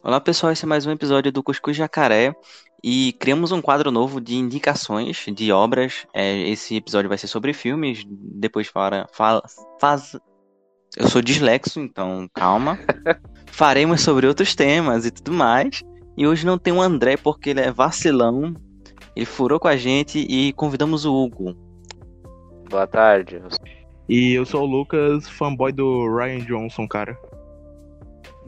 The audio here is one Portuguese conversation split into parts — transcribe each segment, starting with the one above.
Olá pessoal, esse é mais um episódio do Cuscuz Jacaré e criamos um quadro novo de indicações de obras. É, esse episódio vai ser sobre filmes, depois fala, fala, faz. Eu sou dislexo, então calma. Faremos sobre outros temas e tudo mais. E hoje não tem o André porque ele é vacilão. Ele furou com a gente e convidamos o Hugo. Boa tarde. E eu sou o Lucas, fanboy do Ryan Johnson, cara.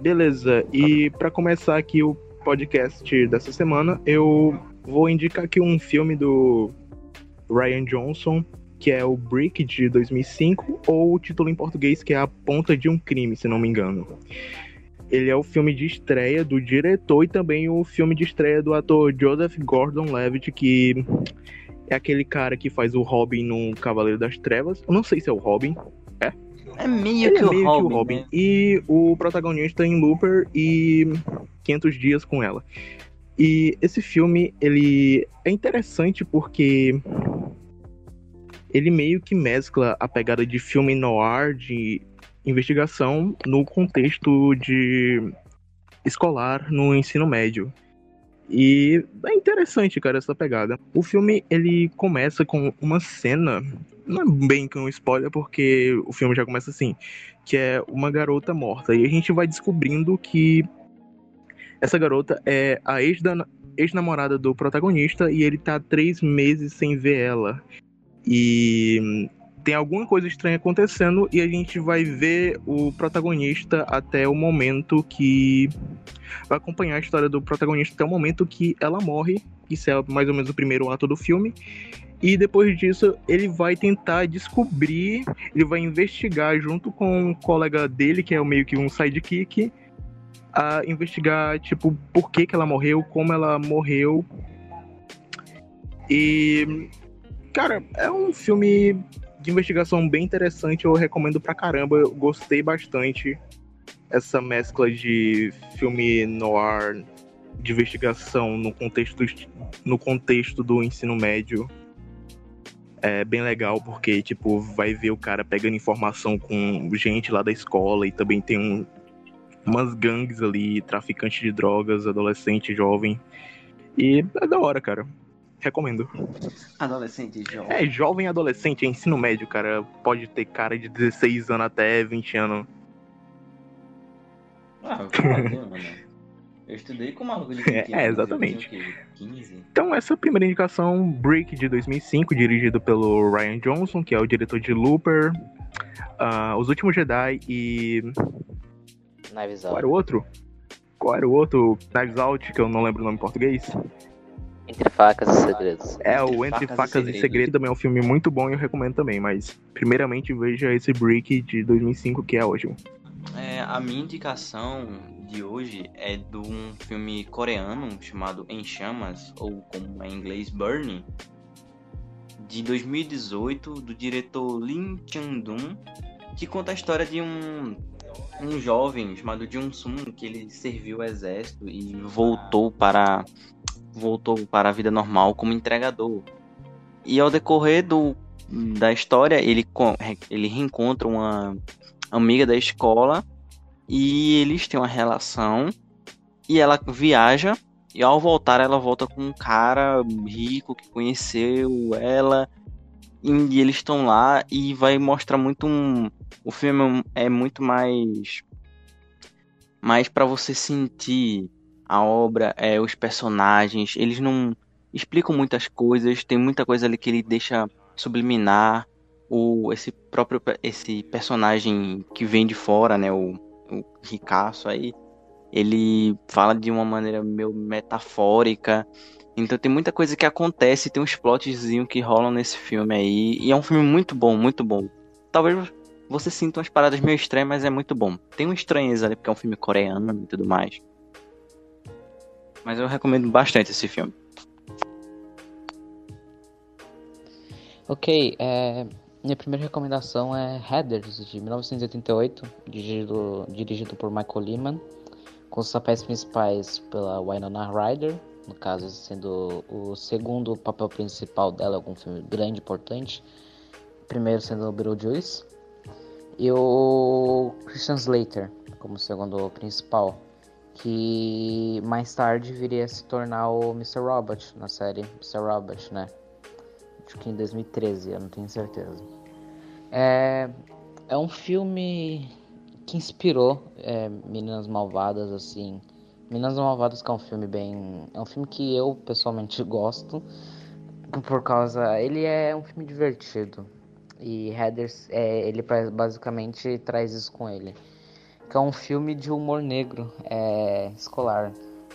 Beleza, e para começar aqui o podcast dessa semana, eu vou indicar aqui um filme do Ryan Johnson, que é o Brick de 2005, ou o título em português que é A Ponta de um Crime, se não me engano. Ele é o filme de estreia do diretor e também o filme de estreia do ator Joseph Gordon-Levitt, que é aquele cara que faz o Robin no Cavaleiro das Trevas. Eu não sei se é o Robin, É meio, ele que, é o meio Robin, que o Robin. né? E o protagonista em Looper e 500 dias com ela. E esse filme, ele é interessante porque ele meio que mescla a pegada de filme noir, de investigação, no contexto de escolar, no ensino médio. E é interessante, cara, essa pegada. O filme, ele começa com uma cena, não é bem que um spoiler, porque o filme já começa assim, que é uma garota morta. E a gente vai descobrindo que essa garota é a ex da- ex-namorada do protagonista e ele tá três meses sem ver ela. E tem alguma coisa estranha acontecendo e a gente vai ver o protagonista até o momento que. Vai acompanhar a história do protagonista até o momento que ela morre. Isso é mais ou menos o primeiro ato do filme. E depois disso, ele vai tentar descobrir, ele vai investigar junto com um colega dele, que é meio que um sidekick, a investigar, tipo, por que, que ela morreu, como ela morreu. E. Cara, é um filme de investigação bem interessante, eu recomendo pra caramba, eu gostei bastante. Essa mescla de filme noir, de investigação no contexto, no contexto do ensino médio. É bem legal, porque, tipo, vai ver o cara pegando informação com gente lá da escola e também tem um, umas gangues ali, traficante de drogas, adolescente, jovem. E é da hora, cara. Recomendo. Adolescente jovem. É, jovem e adolescente, é ensino médio, cara. Pode ter cara de 16 anos até 20 anos. Ah, eu mano. Eu estudei com maluco de 20 É, anos. é, exatamente. 15? Então, essa é a primeira indicação, Brick de 2005, dirigido pelo Ryan Johnson, que é o diretor de Looper, ah, Os Últimos Jedi e. Knives Qual Out. era o outro? Qual era o outro? Knives Out, que eu não lembro o nome em português. Entre facas e segredos. É, o Entre Facas e Facas e Segredos. Segredo também é um filme muito bom e eu recomendo também, mas primeiramente veja esse Brick de 2005, que é ótimo. É, a minha indicação de hoje é de um filme coreano chamado Em Chamas, ou como é em inglês Burning, de 2018, do diretor Lim Chang-dun, que conta a história de um, um jovem chamado Jun-sung, que ele serviu o exército e voltou para, voltou para a vida normal como entregador. E ao decorrer do, da história, ele, ele reencontra uma amiga da escola e eles têm uma relação e ela viaja e ao voltar ela volta com um cara rico que conheceu ela e eles estão lá e vai mostrar muito um o filme é muito mais mais para você sentir a obra é os personagens eles não explicam muitas coisas tem muita coisa ali que ele deixa subliminar o esse próprio esse personagem que vem de fora, né, o, o ricaço aí, ele fala de uma maneira meio metafórica. Então tem muita coisa que acontece, tem uns plotzinhos que rolam nesse filme aí, e é um filme muito bom, muito bom. Talvez você sinta umas paradas meio estranhas, mas é muito bom. Tem um estranheza ali porque é um filme coreano e tudo mais. Mas eu recomendo bastante esse filme. Ok, é, minha primeira recomendação é Heathers, de 1988, dirigido, dirigido por Michael Lehman, com os papéis principais pela Winona Ryder, no caso sendo o segundo papel principal dela, algum filme grande, importante, primeiro sendo Beetlejuice, e o Christian Slater como segundo principal. Que mais tarde viria a se tornar o Mr. Robot na série Mr. Robot, né? Acho que em 2013, eu não tenho certeza. É, é um filme que inspirou é, Meninas Malvadas, assim. Meninas Malvadas que é um filme bem... É um filme que eu, pessoalmente, gosto. Por causa... Ele é um filme divertido. E Heathers, é, ele basicamente traz isso com ele. Que é um filme de humor negro é, escolar.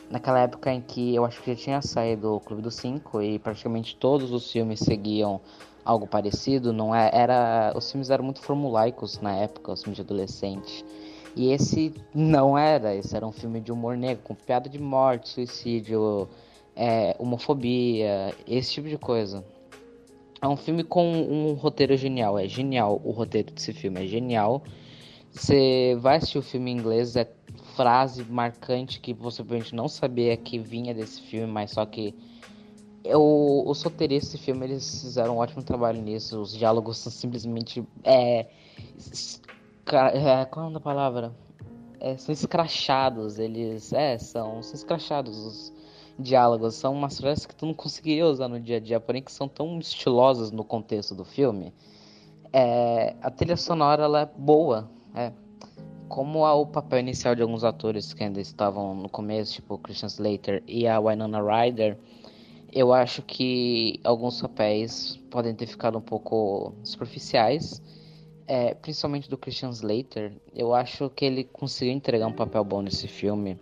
Naquela época em que eu acho que já tinha saído o Clube dos Cinco e praticamente todos os filmes seguiam algo parecido, não é, era os filmes eram muito formulaicos na época, os filmes de adolescente. E esse não era, esse era um filme de humor negro, com piada de morte, suicídio, é, homofobia, esse tipo de coisa. É um filme com um roteiro genial, é genial o roteiro desse filme, é genial. Você vai assistir o filme em inglês, é frase marcante que você provavelmente não sabia que vinha desse filme, mas só que o, os roteiristas desse filme eles fizeram um ótimo trabalho nisso. Os diálogos são simplesmente. É, é, qual é o da palavra? É, são escrachados. Eles. É, são, são escrachados os diálogos. São umas frases que tu não conseguiria usar no dia a dia, porém que são tão estilosas no contexto do filme. É, a trilha sonora ela é boa. É, como o papel inicial de alguns atores que ainda estavam no começo, tipo Christian Slater e a Winona Ryder eu acho que alguns papéis podem ter ficado um pouco superficiais, é, principalmente do Christian Slater. Eu acho que ele conseguiu entregar um papel bom nesse filme.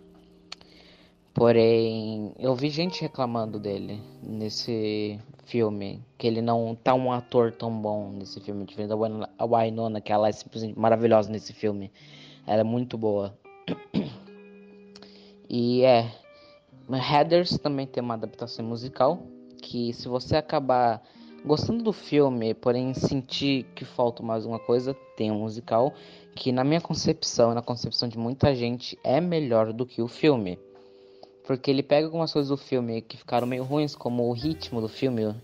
Porém, eu vi gente reclamando dele nesse filme, que ele não tá um ator tão bom nesse filme, diferente da a Winona, que ela é simplesmente maravilhosa nesse filme. Ela é muito boa. E é, Heathers também tem uma adaptação musical que se você acabar gostando do filme, porém sentir que falta mais uma coisa, tem um musical que na minha concepção e na concepção de muita gente é melhor do que o filme. Porque ele pega algumas coisas do filme que ficaram meio ruins, como o ritmo do filme.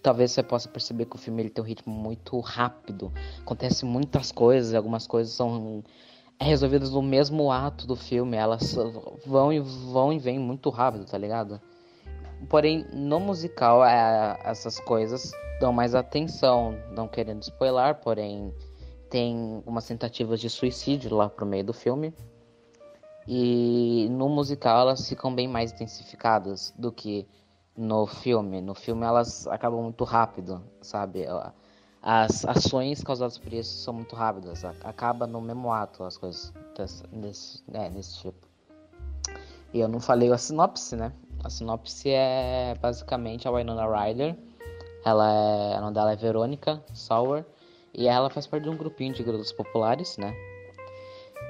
Talvez você possa perceber que o filme ele tem um ritmo muito rápido. Acontece muitas coisas, algumas coisas são resolvidas no mesmo ato do filme. Elas vão e vão e vêm muito rápido, tá ligado? Porém, no musical, é, essas coisas dão mais atenção, não querendo spoiler, porém tem umas tentativas de suicídio lá pro meio do filme. E no musical elas ficam bem mais intensificadas do que no filme. No filme elas acabam muito rápido, sabe? as ações causadas por isso são muito rápidas. Acaba no mesmo ato as coisas desse, é, desse tipo. E eu não falei a sinopse, né? A sinopse é basicamente a Winona Ryder. Ela é, o nome dela é Verônica Sauer. E ela faz parte de um grupinho de garotos populares, né?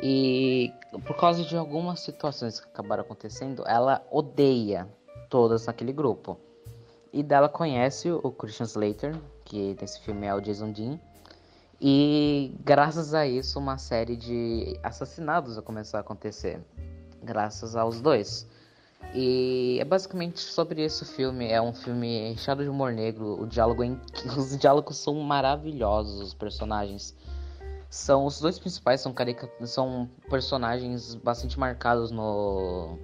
E por causa de algumas situações que acabaram acontecendo, ela odeia todas naquele grupo. E dela conhece o Christian Slater, que nesse filme é o Jason Dean. E graças a isso, uma série de assassinatos vai começar a acontecer. Graças aos dois. E é basicamente sobre o filme. É um filme recheado de humor negro. O diálogo é Os diálogos são maravilhosos, os personagens. São os dois principais são carica... são personagens bastante marcados no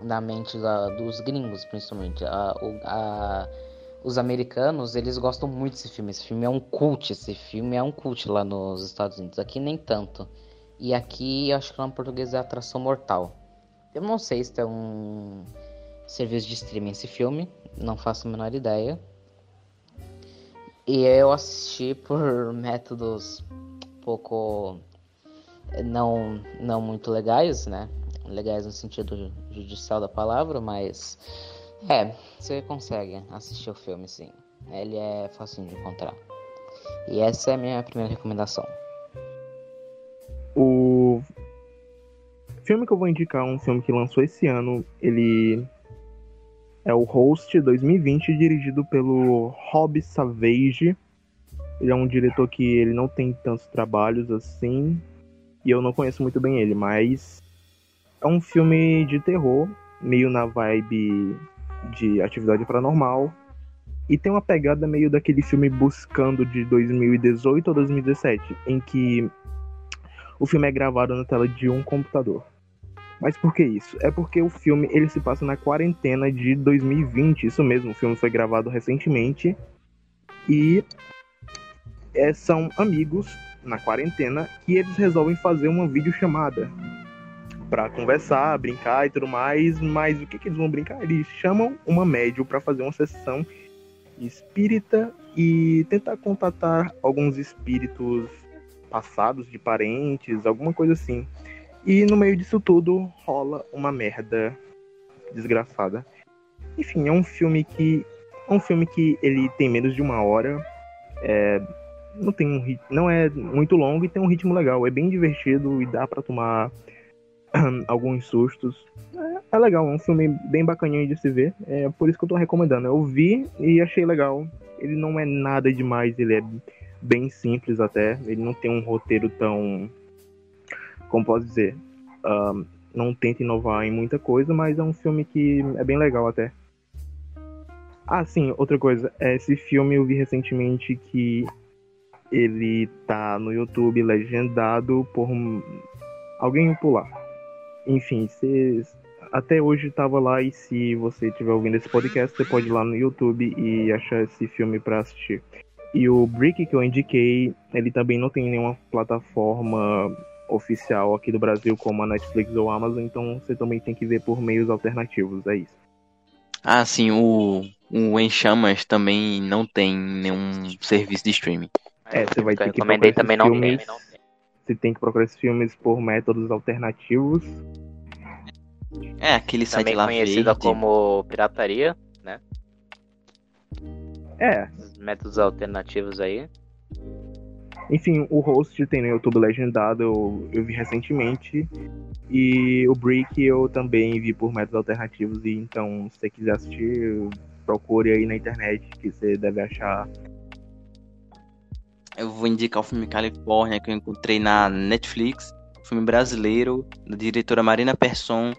na mente da... dos gringos, principalmente. A, a os americanos, eles gostam muito desse filme. Esse filme é um cult, esse filme é um cult lá nos Estados Unidos. Aqui nem tanto. E aqui, acho que lá no português é Atração Mortal. Eu não sei se é um serviço de streaming esse filme, não faço a menor ideia. E eu assisti por métodos pouco não não muito legais, né? Legais no sentido judicial da palavra, mas é, você consegue assistir o filme sim. Ele é fácil de encontrar. E essa é a minha primeira recomendação. O filme que eu vou indicar é um filme que lançou esse ano. Ele é o Host 2020, dirigido pelo Rob Savage. Ele é um diretor que ele não tem tantos trabalhos assim. E eu não conheço muito bem ele, mas é um filme de terror, meio na vibe de atividade paranormal. E tem uma pegada meio daquele filme Buscando de 2018 ou 2017, em que o filme é gravado na tela de um computador. Mas por que isso? É porque o filme ele se passa na quarentena de 2020, isso mesmo, o filme foi gravado recentemente e é, são amigos na quarentena que eles resolvem fazer uma videochamada para conversar, brincar e tudo mais, mas o que, que eles vão brincar? Eles chamam uma médium para fazer uma sessão espírita e tentar contatar alguns espíritos passados de parentes, alguma coisa assim. E no meio disso tudo rola uma merda desgraçada. Enfim, é um filme que é um filme que ele tem menos de uma hora. É, não tem um não é muito longo e tem um ritmo legal. É bem divertido e dá para tomar alguns sustos. É, é, legal, é um filme bem bacaninho de se ver. É por isso que eu tô recomendando. Eu vi e achei legal. Ele não é nada demais, ele é bem simples até. Ele não tem um roteiro tão. Como posso dizer? Não tenta inovar em muita coisa, mas é um filme que é bem legal até. Ah, sim, outra coisa. Esse filme eu vi recentemente que ele tá no YouTube legendado por alguém pular. Enfim, até hoje tava lá e se você estiver ouvindo esse podcast, você pode ir lá no YouTube e achar esse filme para assistir. E o Brick que eu indiquei, ele também não tem nenhuma plataforma oficial aqui do Brasil como a Netflix ou a Amazon, então você também tem que ver por meios alternativos, é isso. Ah, sim, o, o também não tem nenhum serviço de streaming. É, você vai ter que recomendei também não filmes, tem. Você tem que procurar esses filmes por métodos alternativos. É, aquele site também lá conhecida verde. como pirataria, né? É, Os métodos alternativos aí. Enfim, o host tem no YouTube legendado, eu, eu vi recentemente. E o Brick eu também vi por métodos alternativos. E então, se você quiser assistir, procure aí na internet que você deve achar. Eu vou indicar o filme Califórnia que eu encontrei na Netflix. Filme brasileiro, da diretora Marina Persson.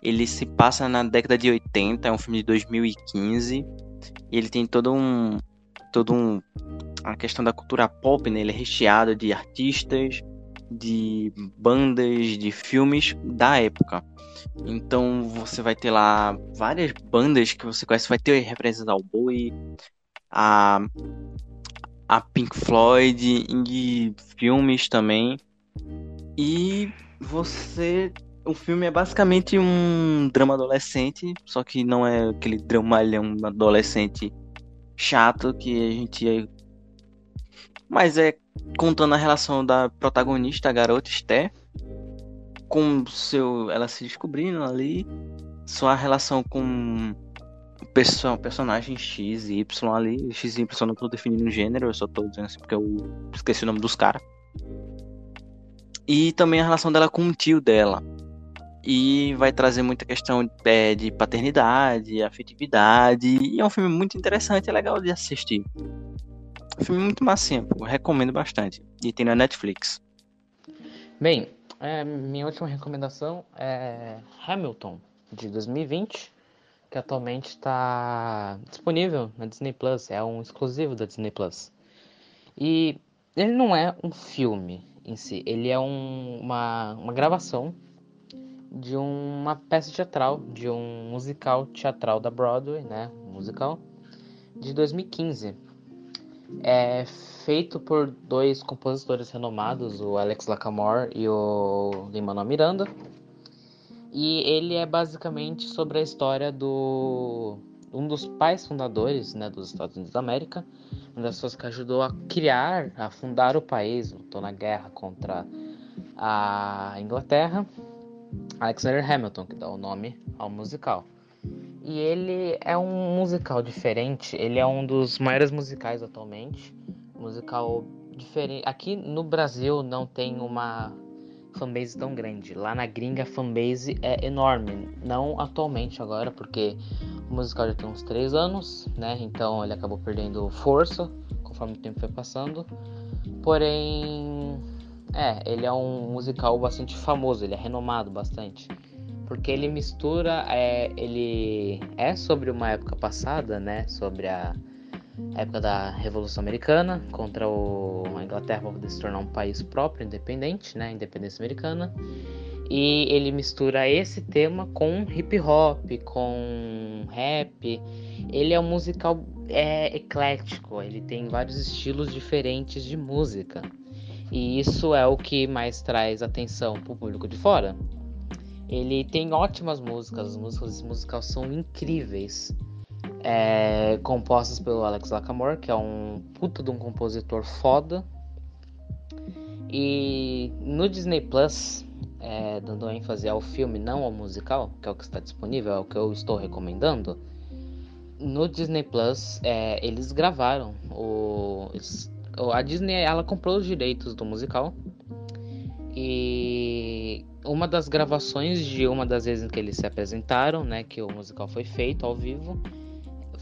Ele se passa na década de 80, é um filme de 2015. E ele tem todo um. todo um. a questão da cultura pop, né? Ele é recheado de artistas, de bandas, de filmes da época. Então você vai ter lá várias bandas que você conhece, vai ter referências ao Bowie, a, a Pink Floyd, e filmes também. E você. O filme é basicamente um drama adolescente, só que não é aquele dramalhão adolescente chato que a gente. Mas é contando a relação da protagonista, a garota Esther, com seu. ela se descobrindo ali, sua relação com o perso- personagem X e Y ali. X e Y não tô definindo gênero, eu só tô dizendo assim porque eu esqueci o nome dos caras. E também a relação dela com o tio dela. E vai trazer muita questão é, de paternidade, afetividade. E é um filme muito interessante, é legal de assistir. Um filme muito massinho, recomendo bastante. E tem na Netflix. Bem, é, minha última recomendação é Hamilton, de 2020, que atualmente está disponível na Disney Plus, é um exclusivo da Disney Plus. E ele não é um filme em si, ele é um- uma, uma gravação de uma peça teatral, de um musical teatral da Broadway, né? Musical, de 2015. É feito por dois compositores renomados, o Alex Lacamoire e o Lin-Manuel Miranda. E ele é basicamente sobre a história do um dos pais fundadores, né, dos Estados Unidos da América, uma das pessoas que ajudou a criar, a fundar o país, lutou na guerra contra a Inglaterra, Alexander Hamilton, que dá o nome ao musical. E ele é um musical diferente, ele é um dos maiores musicais atualmente. Musical diferente. Aqui no Brasil não tem uma fanbase tão grande. Lá na gringa a fanbase é enorme. Não atualmente agora, porque o musical já tem uns 3 anos, né? Então ele acabou perdendo força conforme o tempo foi passando. Porém, é, ele é um musical bastante famoso, ele é renomado bastante. Porque ele mistura, é, ele é sobre uma época passada, né? Sobre a época da Revolução Americana contra o, a Inglaterra para se tornar um país próprio, independente, né? Independência americana. E ele mistura esse tema com hip hop, com rap. Ele é um musical é, eclético, ele tem vários estilos diferentes de música. E isso é o que mais traz atenção para o público de fora. Ele tem ótimas músicas, as músicas desse musical são incríveis. É, compostas pelo Alex Lacamoire, que é um puta de um compositor foda. E no Disney Plus, é, dando ênfase ao filme, não ao musical, que é o que está disponível, é o que eu estou recomendando. No Disney Plus, é, eles gravaram o. A Disney ela comprou os direitos do musical. E uma das gravações de uma das vezes em que eles se apresentaram, né, que o musical foi feito ao vivo,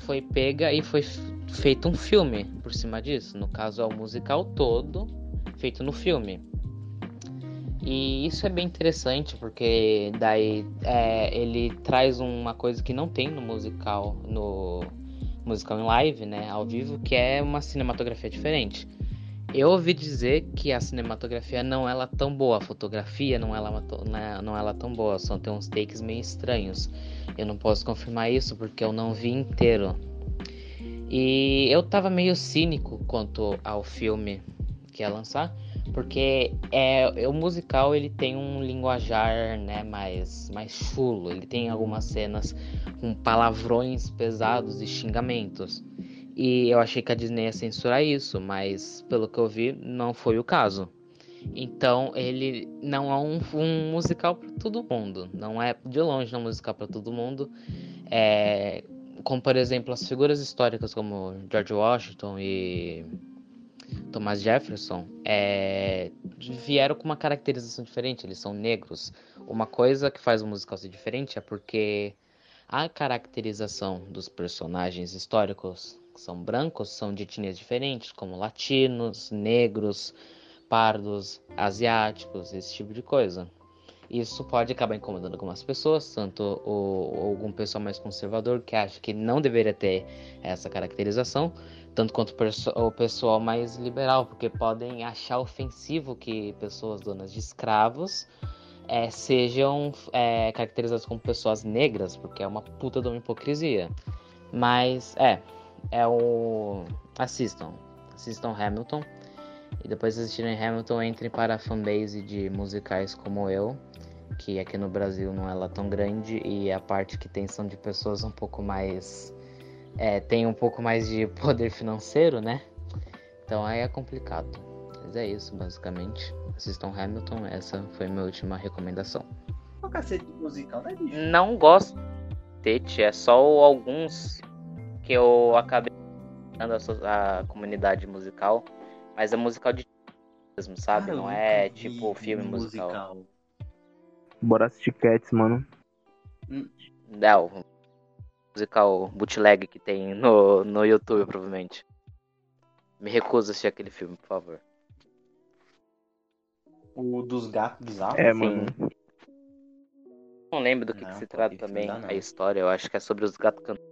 foi pega e foi feito um filme por cima disso. No caso, é o musical todo feito no filme. E isso é bem interessante porque daí é, ele traz uma coisa que não tem no musical, no musical em live, né, ao vivo, que é uma cinematografia diferente. Eu ouvi dizer que a cinematografia não é lá tão boa, a fotografia não é lá, não é lá tão boa, só tem uns takes meio estranhos. Eu não posso confirmar isso porque eu não vi inteiro. E eu tava meio cínico quanto ao filme que ia lançar, porque é, o musical ele tem um linguajar né, mais, mais chulo, ele tem algumas cenas com palavrões pesados e xingamentos. E eu achei que a Disney ia censurar isso, mas pelo que eu vi, não foi o caso. Então ele não é um, um musical para todo mundo, não é de longe um musical para todo mundo. É, como por exemplo as figuras históricas como George Washington e Thomas Jefferson é, vieram com uma caracterização diferente, eles são negros. Uma coisa que faz o musical ser diferente é porque a caracterização dos personagens históricos são brancos são de etnias diferentes, como latinos, negros, pardos, asiáticos, esse tipo de coisa. Isso pode acabar incomodando algumas pessoas, tanto o, algum pessoal mais conservador que acha que não deveria ter essa caracterização, tanto quanto o pessoal mais liberal, porque podem achar ofensivo que pessoas donas de escravos é, sejam é, caracterizadas como pessoas negras, porque é uma puta de uma hipocrisia. Mas é, é o. Assistam. Assistam Hamilton. E depois de assistirem Hamilton, entrem para a fanbase de musicais como eu que aqui no Brasil não é lá tão grande e a parte que tem são de pessoas um pouco mais é, tem um pouco mais de poder financeiro, né? Então aí é complicado. Mas é isso, basicamente. Assistam Hamilton, essa foi minha última recomendação. O cacete musical, né, bicho? Não gosto Tete, é só alguns que eu acabei a, a comunidade musical, mas é musical de mesmo, sabe? Cara, não é tipo filme musical. musical. Bora assistir Cats, mano. É, o musical bootleg que tem no, no YouTube, provavelmente. Me recuso a assistir aquele filme, por favor. O dos gatos bizarros? É, mano. Não lembro do que, não, que se trata também a história. Eu acho que é sobre os gatos cantando.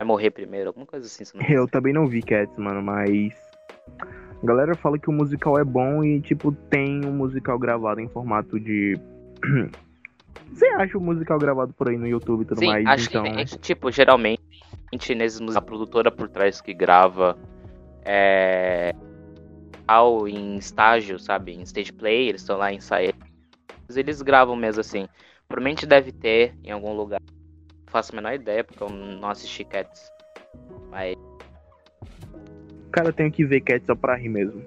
Vai morrer primeiro, alguma coisa assim. Eu também não vi Cats, mano, mas. A galera fala que o musical é bom e, tipo, tem um musical gravado em formato de Você acha o musical gravado por aí no YouTube e tudo Sim, mais? Acho então... que, tipo, geralmente, nesses a produtora por trás que grava é, ao em estágio, sabe? Em stage play, eles estão lá ensaiando. Eles gravam mesmo assim. Provavelmente deve ter em algum lugar. Não faço a menor ideia, porque eu não assisti Cats. Mas. Cara, eu tenho que ver Cats só pra rir mesmo.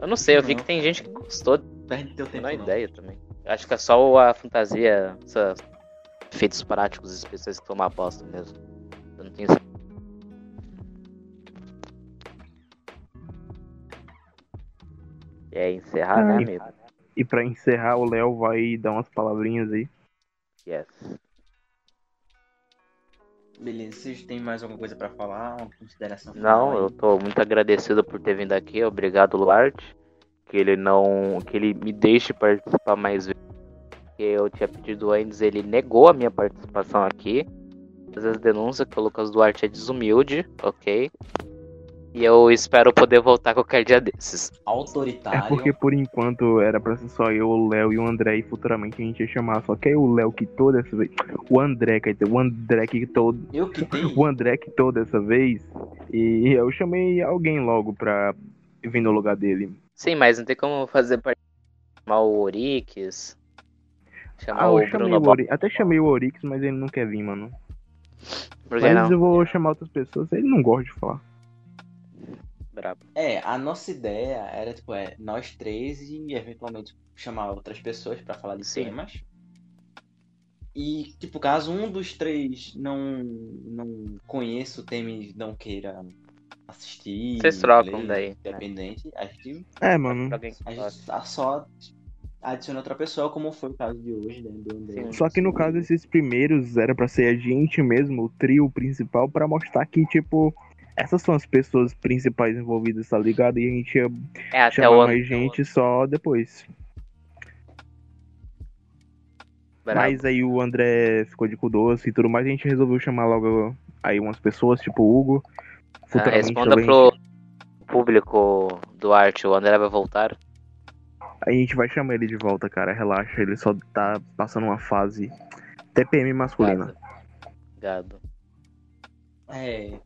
Eu não sei, eu vi que tem gente que gostou. Perde teu tempo. Não é ideia também. Eu acho que é só a fantasia, esses efeitos práticos especiais que tomar aposta mesmo. Eu não tenho E é encerrar, né, amigo? E pra encerrar, o Léo vai dar umas palavrinhas aí. Yes. Beleza, vocês têm mais alguma coisa para falar? Uma consideração Não, eu tô muito agradecido por ter vindo aqui. Obrigado, Luarte. Que ele não. que ele me deixe participar mais vezes. Que eu tinha pedido antes, ele negou a minha participação aqui. Às vezes denúncia que o Lucas Duarte é desumilde, ok? E eu espero poder voltar qualquer dia desses. Autoritário. É porque por enquanto era pra ser só eu, o Léo e o André, e futuramente a gente ia chamar. Só que aí o Léo quitou dessa vez. O André, quer dizer, o André quitou. Eu que tenho. O André quitou dessa vez. E eu chamei alguém logo pra vir no lugar dele. Sim, mas não tem como fazer parte. Chamar o Orix. Chamar Ah, o eu chamei Bruno o. Ori... Até chamei o Orix, mas ele não quer vir, mano. Por que Mas não? eu vou chamar outras pessoas. Ele não gosta de falar. Brabo. É, a nossa ideia era, tipo, é, nós três e eventualmente chamar outras pessoas pra falar de Sim. temas. E, tipo, caso um dos três não, não conheça o tema e não queira assistir, Vocês trocam ler, daí, né? Independente, a gente, É, mano. A gente tá só adiciona outra pessoa, como foi o caso de hoje, né? Do André. Sim. Só que no caso, esses primeiros era pra ser a gente mesmo, o trio principal, pra mostrar que, tipo, essas são as pessoas principais envolvidas, tá ligado? E a gente ia É, até chamar o mais gente só depois. Brabo. Mas aí o André ficou de cu doce e tudo mais, a gente resolveu chamar logo aí umas pessoas, tipo o Hugo. Ah, responda também pro público do arte, o André vai voltar. A gente vai chamar ele de volta, cara. Relaxa, ele só tá passando uma fase TPM masculina. Gado. É,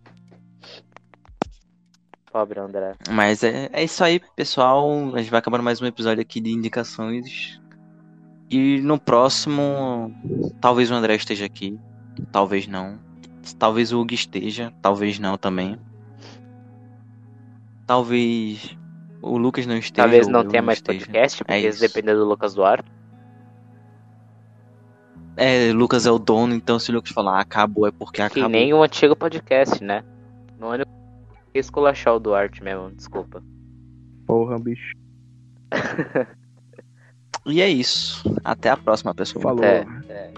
Pobre André. mas é, é isso aí, pessoal. A gente vai acabando mais um episódio aqui de indicações. E no próximo, talvez o André esteja aqui, talvez não. Talvez o Hugo esteja, talvez não também. Talvez o Lucas não esteja. Talvez não tenha mais esteja. podcast, porque É depender do Lucas Duarte. É, Lucas é o dono, então se o Lucas falar acabou é porque Que acabou. nem o antigo podcast, né? No único que esculachar o Duarte mesmo, desculpa. Porra, bicho. E é isso. Até a próxima, pessoal. Falou. Até. É.